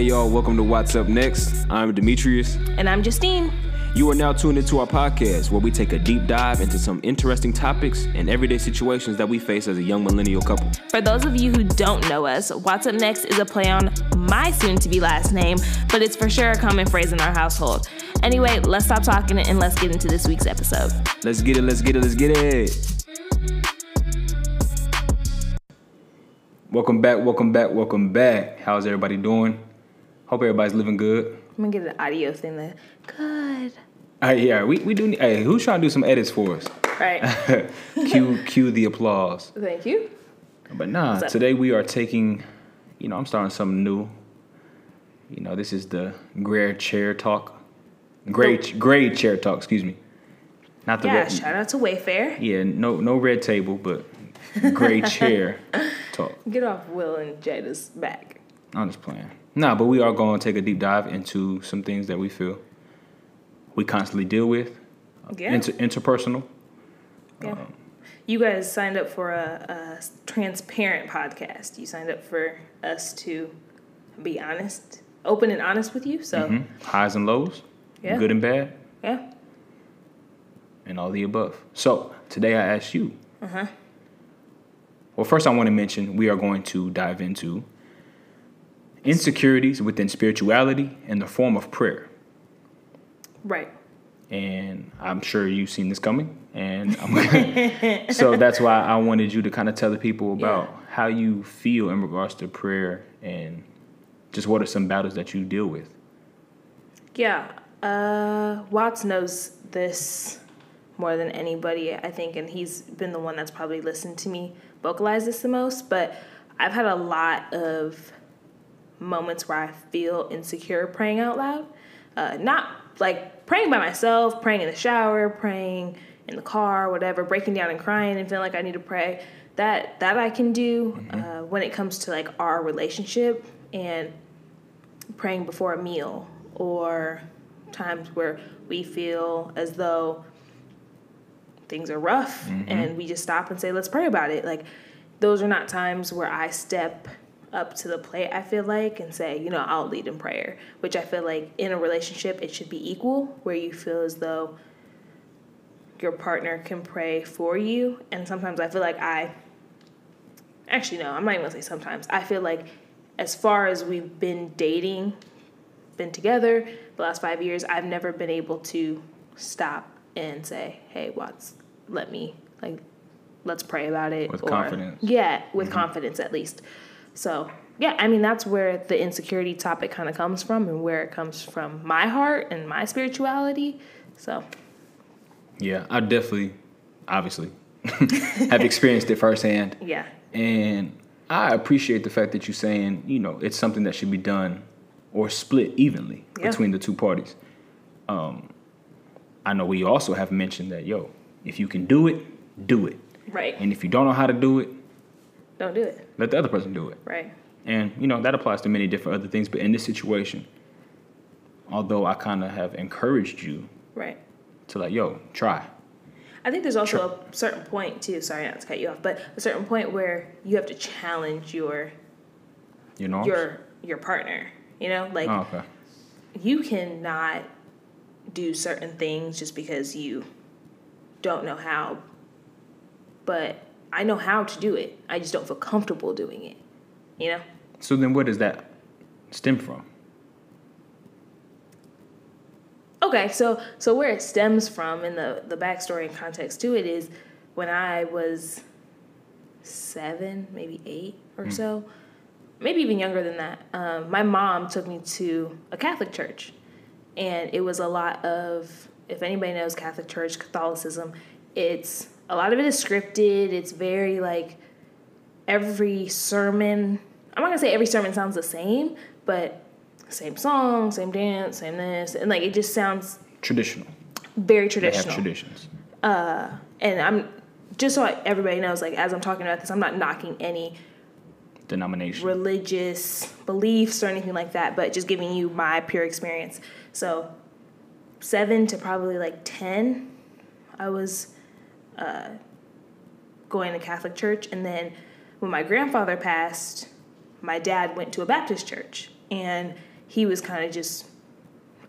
Hey y'all, welcome to What's Up Next. I'm Demetrius. And I'm Justine. You are now tuned into our podcast where we take a deep dive into some interesting topics and everyday situations that we face as a young millennial couple. For those of you who don't know us, What's Up Next is a play on my soon to be last name, but it's for sure a common phrase in our household. Anyway, let's stop talking and let's get into this week's episode. Let's get it, let's get it, let's get it. Welcome back, welcome back, welcome back. How's everybody doing? Hope everybody's living good. I'm gonna get an audio thing that good. All right, yeah, we, we do need, hey, who's trying to do some edits for us? Right. cue, cue the applause. Thank you. But nah, today we are taking, you know, I'm starting something new. You know, this is the gray chair talk. Gray, gray chair talk, excuse me. Not the Yeah, red. shout out to Wayfair. Yeah, no, no red table, but gray chair talk. Get off Will and Jada's back. I'm just playing. Nah, but we are going to take a deep dive into some things that we feel we constantly deal with, Yeah. inter- interpersonal. yeah. you guys signed up for a, a transparent podcast. You signed up for us to be honest, open and honest with you. So, Mhm. Highs and lows, Yeah. good and bad, yeah. and all the above. So today I asked you. Uh-huh. Well, first I want to mention we are going to dive into insecurities within spirituality in the form of prayer. Right. And I'm sure you've seen this coming, and I'm so that's why I wanted you to kind of tell the people about Yeah. how you feel in regards to prayer and just what are some battles that you deal with. Yeah, uh, Watts knows this more than anybody, I think, and he's been the one that's probably listened to me vocalize this the most. But I've had a lot of moments where I feel insecure praying out loud. Uh, not like praying by myself, praying in the shower, praying in the car, whatever, breaking down and crying and feeling like I need to pray. That that I can do uh, when it comes to like our relationship and praying before a meal or times where we feel as though things are rough and we just stop and say let's pray about it like those are not times where i step up to the plate i feel like and say you know i'll lead in prayer which i feel like in a relationship it should be equal where you feel as though your partner can pray for you. And sometimes i feel like i actually no i'm not even gonna say sometimes. I feel like as far as we've been dating been together the last five years i've never been able to stop and say hey watts let me like let's pray about it With confidence. yeah with mm-hmm. confidence at least so yeah i mean that's where the insecurity topic kind of comes from and where it comes from my heart and my spirituality so Yeah, I definitely, obviously, have experienced it firsthand. yeah And I appreciate the fact that you're saying, you know, it's something that should be done or split evenly Yeah. between the two parties. Um, I know we also have mentioned that, yo, if you can do it, do it. right And if you don't know how to do it, don't do it let the other person do it. right And, you know, that applies to many different other things. But in this situation, although I kind of have encouraged you right to, like, yo, try. I think there's also a certain point too. Sorry not to cut you off, but a certain point where you have to challenge your You know? your your partner. You know, like oh, okay. you cannot do certain things just because you don't know how. But I know how to do it. I just don't feel comfortable doing it. You know? So then where does that stem from? Okay, so so where it stems from and the the backstory and context to it is when I was seven, maybe eight or so, maybe even younger than that. Um, my mom took me to a Catholic church, and it was a lot of if anybody knows Catholic Church Catholicism, it's a lot of it is scripted. It's very like every sermon. I'm not gonna say every sermon sounds the same, but same song, same dance, same this, and like it just sounds Traditional. very traditional. They have traditions. Uh, and I'm just so everybody knows, like as I'm talking about this, I'm not knocking any Denomination. religious beliefs or anything like that, but just giving you my pure experience. So, seven to probably like 10, I was uh, going to Catholic church. And then when my grandfather passed, my dad went to a Baptist church. and he was kind of just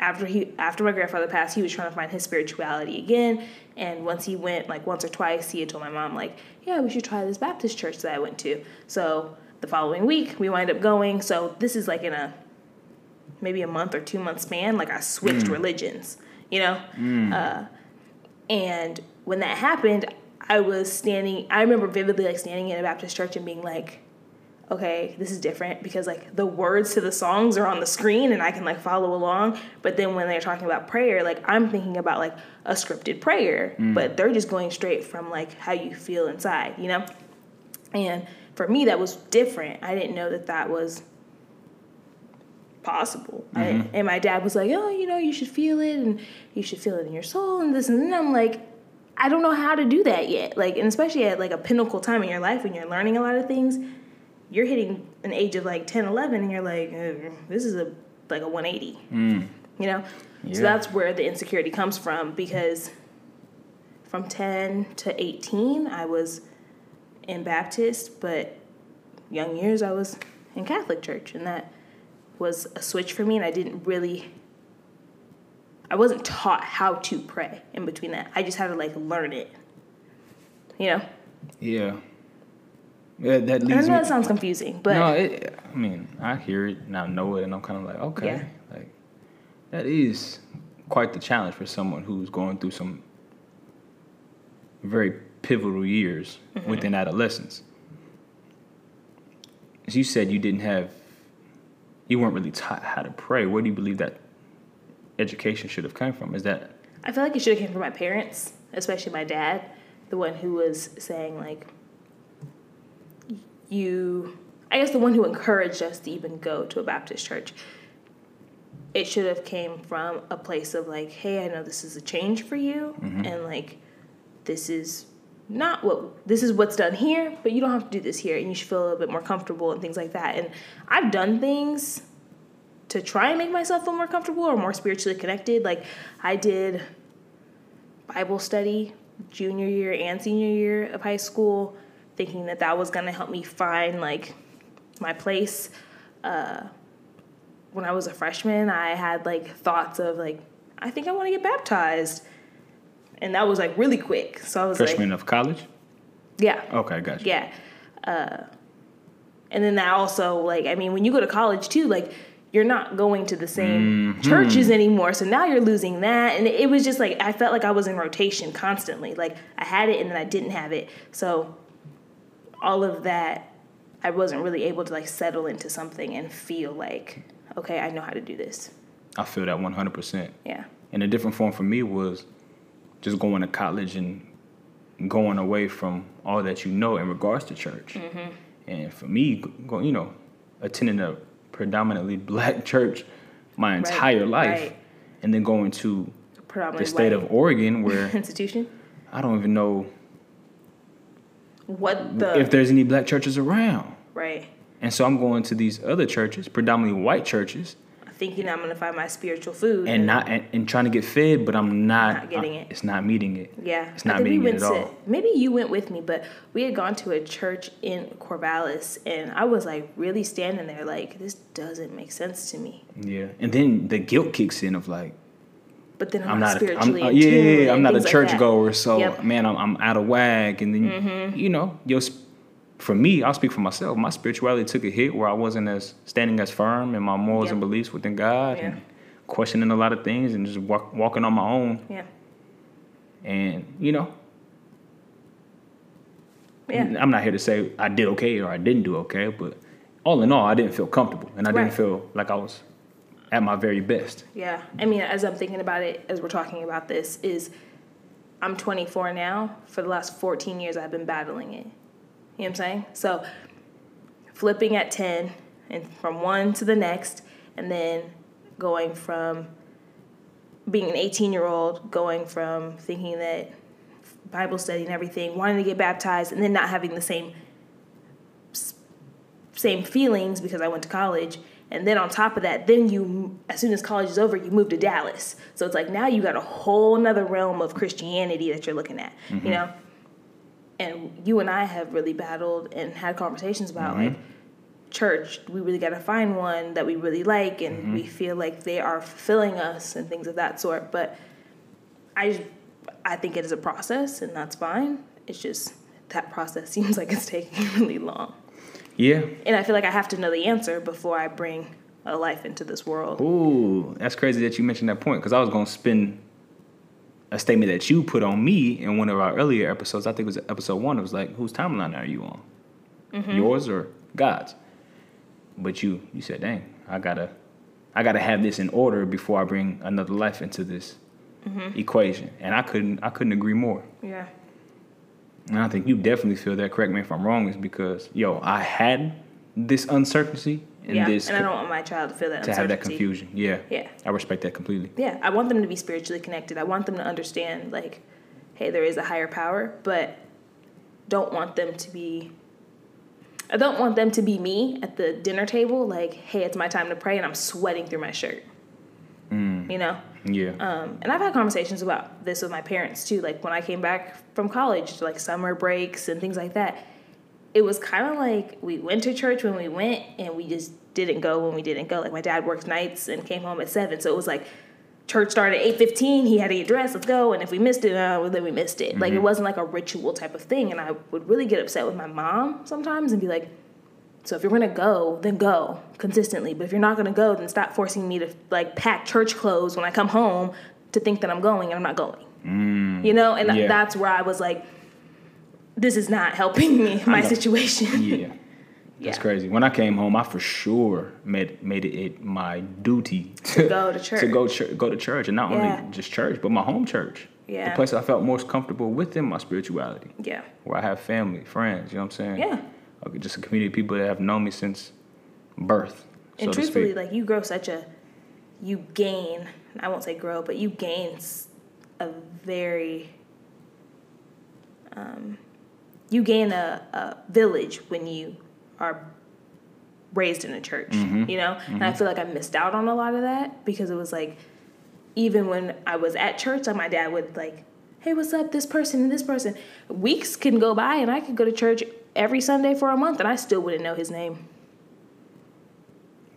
after he after my grandfather passed, he was trying to find his spirituality again. And once he went like once or twice, he had told my mom like, "Yeah, we should try this Baptist church that I went to." So the following week, we wind up going. So this is like in a maybe a month or two month span. Like I switched Mm. religions, you know. Uh, and when that happened, I was standing. I remember vividly like standing in a Baptist church and being like, okay, this is different because like the words to the songs are on the screen and I can like follow along. But then when they're talking about prayer, like I'm thinking about like a scripted prayer, mm. but they're just going straight from like how you feel inside, you know? And for me, that was different. I didn't know that that was possible. I, mm-hmm. and my dad was like, oh, you know, you should feel it and you should feel it in your soul and this and then I'm like, I don't know how to do that yet. Like, and especially at like a pinnacle time in your life when you're learning a lot of things, you're hitting an age of like 10, 11 and you're like, "Uh, this is a like a 180, you know? Yeah. So that's where the insecurity comes from because from 10 to 18, I was in Baptist, but young years I was in Catholic church, and that was a switch for me, and I didn't really. I wasn't taught how to pray in between that. I just had to like learn it. You know, Yeah. Yeah, that leads. I know me. that sounds confusing, but no, it, I mean, I hear it and I know it, and I'm kind of like, okay, Yeah. like that is quite the challenge for someone who's going through some very pivotal years Mm-hmm. within adolescence. As you said, you didn't have, you weren't really taught how to pray. Where do you believe that education should have come from? Is that I feel like it should have came from my parents, especially my dad, the one who was saying like, you. I guess the one who encouraged us to even go to a Baptist church. It should have came from a place of like, hey, I know this is a change for you, mm-hmm. and like, this is not what this is what's done here, but you don't have to do this here, and you should feel a little bit more comfortable and things like that. And I've done things to try and make myself feel more comfortable or more spiritually connected. Like I did Bible study junior year and senior year of high school, thinking that that was gonna help me find like my place. Uh, when I was a freshman, I had like thoughts of like I think I want to get baptized, and that was like really quick. So I was freshman like, of college? yeah, Okay, gotcha. yeah. Uh, and then that also, like, I mean, when you go to college too, like, you're not going to the same churches anymore. So now you're losing that. And it was just like, I felt like I was in rotation constantly. Like, I had it and then I didn't have it. So all of that, I wasn't really able to, like, settle into something and feel like, okay, I know how to do this. I feel that 100%. Yeah. And a different form for me was just going to college and going away from all that you know in regards to church. Mm-hmm. And for me, you know, attending a predominantly black church my entire life, right. and then going to the state of Oregon, where institution. I don't even know What the if there's any black churches around. right? And so I'm going to these other churches, predominantly white churches, Thinking I'm gonna find my spiritual food and not and, and trying to get fed, but I'm not. Not getting I- it. It's not meeting it. Yeah, It's not meeting we it at to, all. Maybe you went with me, but we had gone to a church in Corvallis, and I was like really standing there, like this doesn't make sense to me. Yeah, and then the guilt kicks in of like, But then I'm, I'm not, not. A, I'm, spiritually. uh, yeah, yeah, yeah, I'm not a things like church goer, so Yep. Mm-hmm. man, I'm, I'm out of whack. And then you know, your sp- for me, I'll speak for myself. My spirituality took a hit where I wasn't as standing as firm in my morals Yep. and beliefs within God, Yeah. and questioning a lot of things, and just walk, walking on my own. Yeah, And you know, yeah, I'm not here to say I did okay or I didn't do okay, but all in all, I didn't feel comfortable, and I Right. didn't feel like I was at my very best. yeah. I mean, as I'm thinking about it, as we're talking about this, is I'm 24 now. For the last 14 years, I've been battling it. You know what I'm saying? So flipping at 10 and from one to the next, and then going from being an 18 year old, going from thinking that Bible study and everything, wanting to get baptized, and then not having the same same feelings because I went to college. And then on top of that, then you, as soon as college is over, you move to Dallas. So it's like now you got a whole nother realm of Christianity that you're looking at, you mm-hmm. know? And you and I have really battled and had conversations about like, church, we really got to find one that we really like and Mm-hmm. we feel like they are fulfilling us and things of that sort. But I, just- I think it is a process, and that's fine. It's just that process seems like it's taking really long, Yeah. and I feel like I have to know the answer before I bring a life into this world. Ooh, that's crazy that you mentioned that point because I was gonna spin a statement that you put on me in one of our earlier episodes. I think it was episode one. It was like, whose timeline are you on? Mm-hmm. Yours or God's? But you, you said, dang, I gotta, I gotta have this in order before I bring another life into this Mm-hmm. equation. And I couldn't, I couldn't agree more. Yeah, And I think you definitely feel that. Correct me if I'm wrong. Is because yo, I had this uncertainty and yeah, this and I don't want my child to feel that to have that confusion. Yeah, Yeah. I respect that completely. Yeah, I want them to be spiritually connected. I want them to understand, like, hey, there is a higher power, but don't want them to be. I don't want them to be me at the dinner table, like, hey, it's my time to pray, and I'm sweating through my shirt. You know? Yeah. Um, and I've had conversations about this with my parents too. Like when I came back from college, like summer breaks and things like that, it was kind of like we went to church when we went and we just didn't go when we didn't go. Like my dad worked nights and came home at seven, so it was like church started at eight fifteen. He had to get dressed. Let's go. And if we missed it, uh, well, then we missed it. Like it wasn't like a ritual type of thing. And I would really get upset with my mom sometimes and be like, so if you're gonna go, then go consistently. But if you're not gonna go, then stop forcing me to like pack church clothes when I come home to think that I'm going and I'm not going. You know, and Yeah. that's where I was like, this is not helping me, my situation. yeah. That's Yeah. crazy. When I came home, I for sure made made it, my duty To go to church. to go chur- go to church, and not Yeah. only just church, but my home church. Yeah. The place I felt most comfortable within my spirituality, Yeah. where I have family, friends. You know what I'm saying? Yeah. Okay, just a community of people that have known me since birth. And so truthfully, like you grow such a, you gain. I won't say grow, but you gain a very. Um, you gain a, a village when you are raised in a church, Mm-hmm. you know. And I feel like I missed out on a lot of that because it was like, even when I was at church, like my dad would like, "Hey, what's up? This person and this person." Weeks can go by, and I could go to church every Sunday for a month, and I still wouldn't know his name.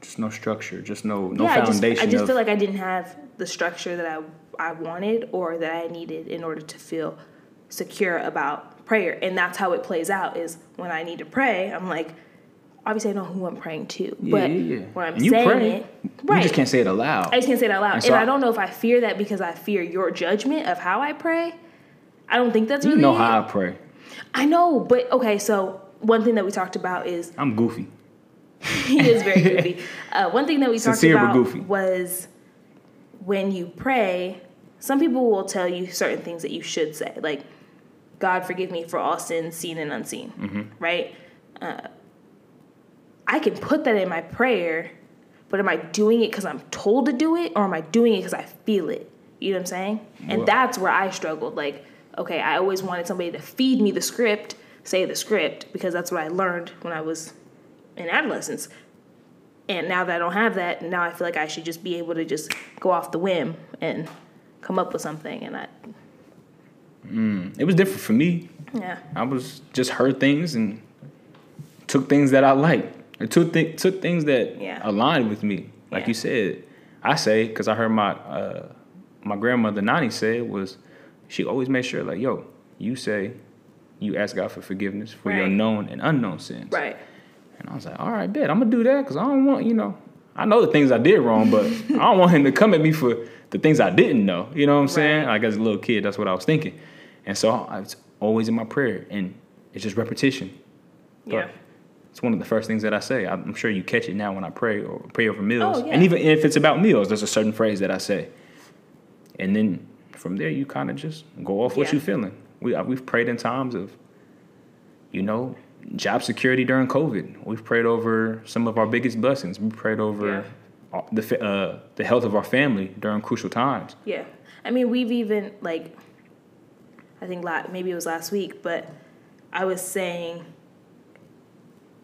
just no structure, just no no yeah, I just. I just of, feel like I didn't have the structure that I I wanted or that I needed in order to feel secure about prayer. And that's how it plays out is when I need to pray, I'm like, obviously I know who I'm praying to. yeah, but yeah, yeah. when I'm And you saying pray, it, you just can't say it aloud. I just can't say it out loud. And And, so I, I- don't know if I fear that because I fear your judgment of how I pray. I don't think that's really you really know it. how I pray. I know, but okay, so one thing that we talked about is I'm goofy. he is very goofy. Uh, one thing that we Sincere talked about was when you pray, some people will tell you certain things that you should say, like "God forgive me for all sins, seen and unseen." Mm-hmm. Right? Uh, I can put that in my prayer, but am I doing it because I'm told to do it, or am I doing it because I feel it? You know what I'm saying? And that's where I struggled. Like, okay, I always wanted somebody to feed me the script, say the script, because that's what I learned when I was in adolescence. And now that I don't have that, now I feel like I should just be able to just go off the whim and come up with something. And I, It was different for me. yeah, I was just heard things and took things that I liked. It took th- took things that Yeah. aligned with me. Like Yeah. you said, I say because I heard my uh, my grandmother Nani say was she always made sure like yo you say you ask God for forgiveness for your known and unknown sins. right, And I was like, all right, bet I'm gonna do that because I don't want you know I know the things I did wrong, but I don't want him to come at me for the things I didn't know. You know what I'm saying? Right. Like as a little kid, that's what I was thinking. And so I was always in my prayer, and it's just repetition. But yeah, It's one of the first things that I say. I'm sure you catch it now when I pray or pray over meals. Oh, yeah. And even if it's about meals, there's a certain phrase that I say. And then from there, you kind of just go off what you're feeling. We, uh, we've prayed in times of, you know, job security during COVID. We've prayed over some of our biggest blessings. We prayed over uh, the, uh, the health of our family during crucial times. yeah. I mean, we've even like, I think la- maybe it was last week, but I was saying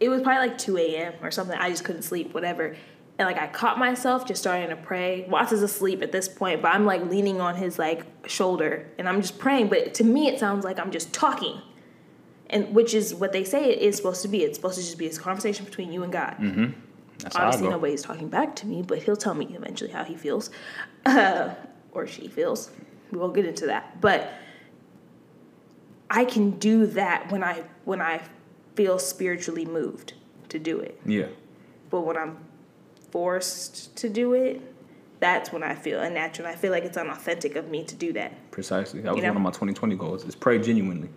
it was probably like 2 a.m. or something. I just couldn't sleep, whatever. And like I caught myself just starting to pray. Watts is asleep at this point, but I'm like leaning on his like shoulder and I'm just praying. But to me, it sounds like I'm just talking. And which is what they say it is supposed to be. It's supposed to just be a conversation between you and God. Mm-hmm. That's how I Obviously, nobody's talking back to me, but he'll tell me eventually how he feels, uh, or she feels. We won't get into that, but I can do that when I when I feel spiritually moved to do it. Yeah. But when I'm forced to do it, that's when I feel unnatural. I feel like it's unauthentic of me to do that. Precisely. That was know? one of my 2020 goals. Is pray genuinely.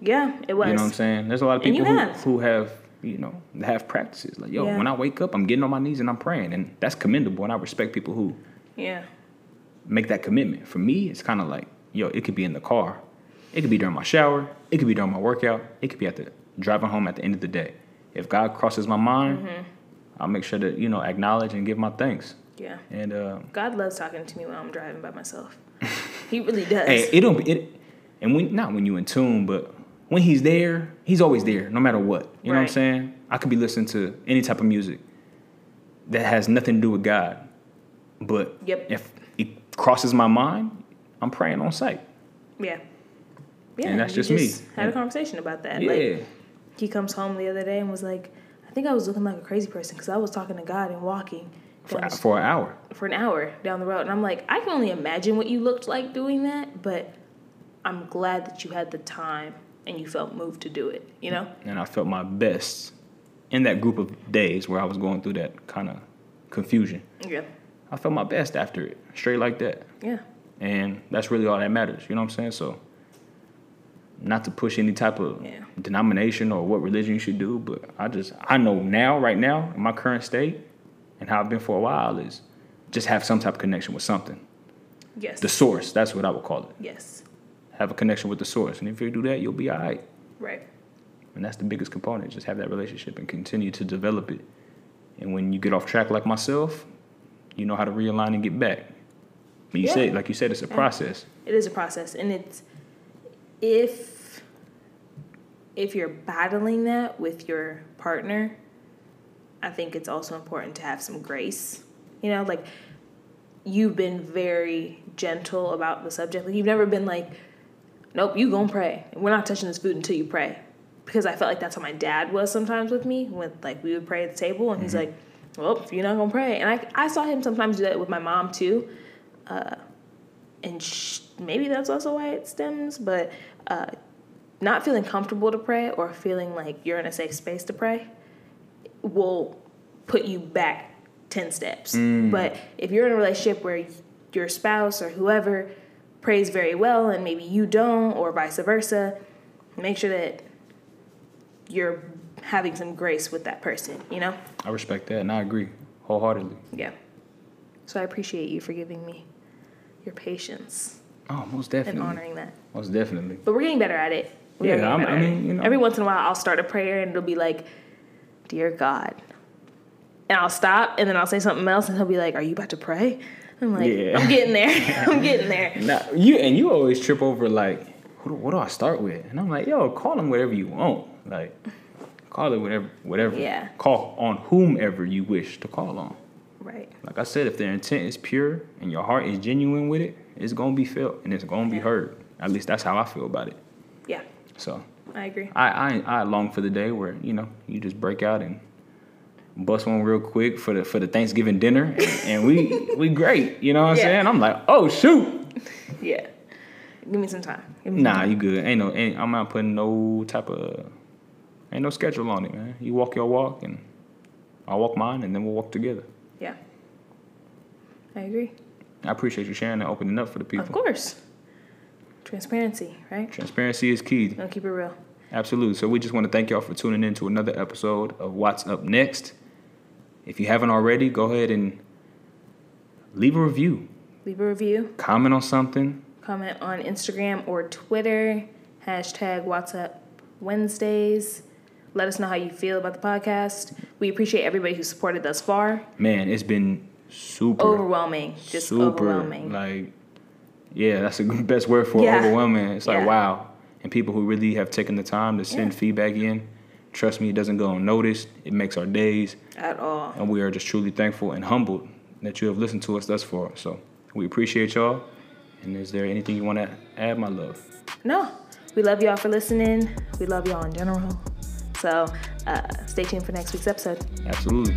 Yeah, it was. You know what I'm saying? There's a lot of people who, have. who have, you know, have practices. Like, yo, Yeah. when I wake up, I'm getting on my knees and I'm praying. And that's commendable. And I respect people who Yeah. make that commitment. For me, it's kind of like, yo, it could be in the car. It could be during my shower. It could be during my workout. It could be at the driving home at the end of the day. If God crosses my mind, Mm-hmm. I'll make sure to, you know, acknowledge and give my thanks. Yeah. And uh, God loves talking to me when I'm driving by myself. he really does. hey, it don't be it, and when not when you're in tune, but when he's there, he's always there, no matter what. You know what I'm saying? I could be listening to any type of music that has nothing to do with God, but Yep. if it crosses my mind, I'm praying on sight. yeah. Yeah. And that's we just me. Had a conversation about that. Yeah, Like he comes home the other day and was like, I think I was looking like a crazy person because I was talking to God and walking for, for an hour. for an hour down the road. And I'm like, I can only imagine what you looked like doing that, but I'm glad that you had the time and you felt moved to do it, you know? and I felt my best in that group of days where I was going through that kind of confusion. Yeah. I felt my best after it, straight like that. Yeah. And that's really all that matters. You know what I'm saying? So, not to push any type of Yeah. denomination or what religion you should do, but I just, I know now, right now, in my current state, and how I've been for a while, is just have some type of connection with something. Yes. The source, that's what I would call it. yes. Have a connection with the source. And if you do that, you'll be all right. Right. And that's the biggest component. Just have that relationship and continue to develop it. And when you get off track like myself, you know how to realign and get back. But you Yeah. said, like you said, it's a Yeah. process. It is a process and it's if if you're battling that with your partner, I think it's also important to have some grace. You know, like you've been very gentle about the subject. Like you've never been like, Nope, you gonna pray. We're not touching this food until you pray. Because I felt like that's how my dad was sometimes with me. When like we would pray at the table and he's mm-hmm. like, Well, if you're not gonna pray. And I I saw him sometimes do that with my mom too uh, and sh- maybe that's also why it stems but uh, not feeling comfortable to pray or feeling like you're in a safe space to pray will put you back 10 steps mm. but if you're in a relationship where your spouse or whoever prays very well and maybe you don't or vice versa make sure that you're having some grace with that person you know I respect that and I agree wholeheartedly. yeah so i appreciate you for giving me your patience Oh, most definitely. and honoring that Most definitely. But we're getting better at it. We're Yeah, I mean, you know. Every once in a while, I'll start a prayer and it'll be like, "Dear God," and I'll stop and then I'll say something else and he'll be like, "Are you about to pray?" I'm like, Yeah. "I'm getting there. I'm getting there." Now you and you always trip over like, what do, what do I start with? And I'm like, yo, call them whatever you want. Like, call it whatever, whatever. Yeah. Call on whomever you wish to call on. Right. Like I said, if their intent is pure and your heart is genuine with it, it's gonna be felt and it's gonna be heard. At least that's how I feel about it. Yeah, So I agree. I I, I long for the day where you know you just break out and bust one real quick for the for the Thanksgiving dinner and, and we we great. You know what I'm Yeah. saying? I'm like, oh shoot. Yeah. Give me some time. Me some Nah, time. you good. Ain't no ain't, I'm not putting no type of ain't no schedule on it, man. You walk your walk and I walk mine and then we'll walk together. Yeah. I agree. I appreciate you sharing and opening up for the people. Of course. Transparency, right? Transparency is key. Don't keep it real. Absolutely. So we just want to thank y'all for tuning in to another episode of What's Up Next. If you haven't already, go ahead and leave a review, Leave a review. comment on something. Comment on Instagram or Twitter. Hashtag What's Up Wednesdays. Let us know how you feel about the podcast. We appreciate everybody who supported thus far. Man, it's been super, Overwhelming. Just super, overwhelming. like, yeah, that's the best word for Yeah. overwhelming. It's like Yeah. wow, and people who really have taken the time to send Yeah. feedback in. Trust me, it doesn't go unnoticed. It makes our days. At all. And we are just truly thankful and humbled that you have listened to us thus far. So we appreciate y'all. And is there anything you want to add, my love? No. We love y'all for listening. We love y'all in general. So uh, stay tuned for next week's episode. Absolutely.